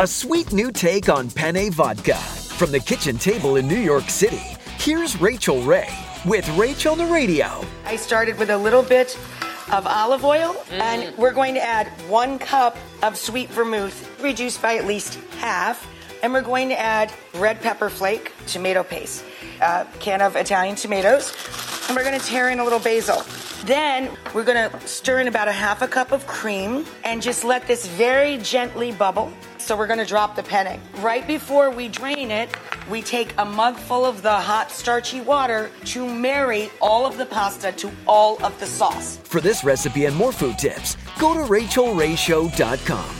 A sweet new take on penne vodka. From the kitchen table in New York City, here's Rachael Ray with Rachael on the Radio. I started with a little bit of olive oil, mm. and we're going to add one cup of sweet vermouth, reduced by at least half. And we're going to add red pepper flake, tomato paste, a can of Italian tomatoes, and we're going to tear in a little basil. Then we're to stir in about a half a cup of cream and just let this very gently bubble. So we're to drop the penne. Right before we drain it, we take a mug full of the hot starchy water to marry all of the pasta to all of the sauce. For this recipe and more food tips, go to rachaelrayshow.com.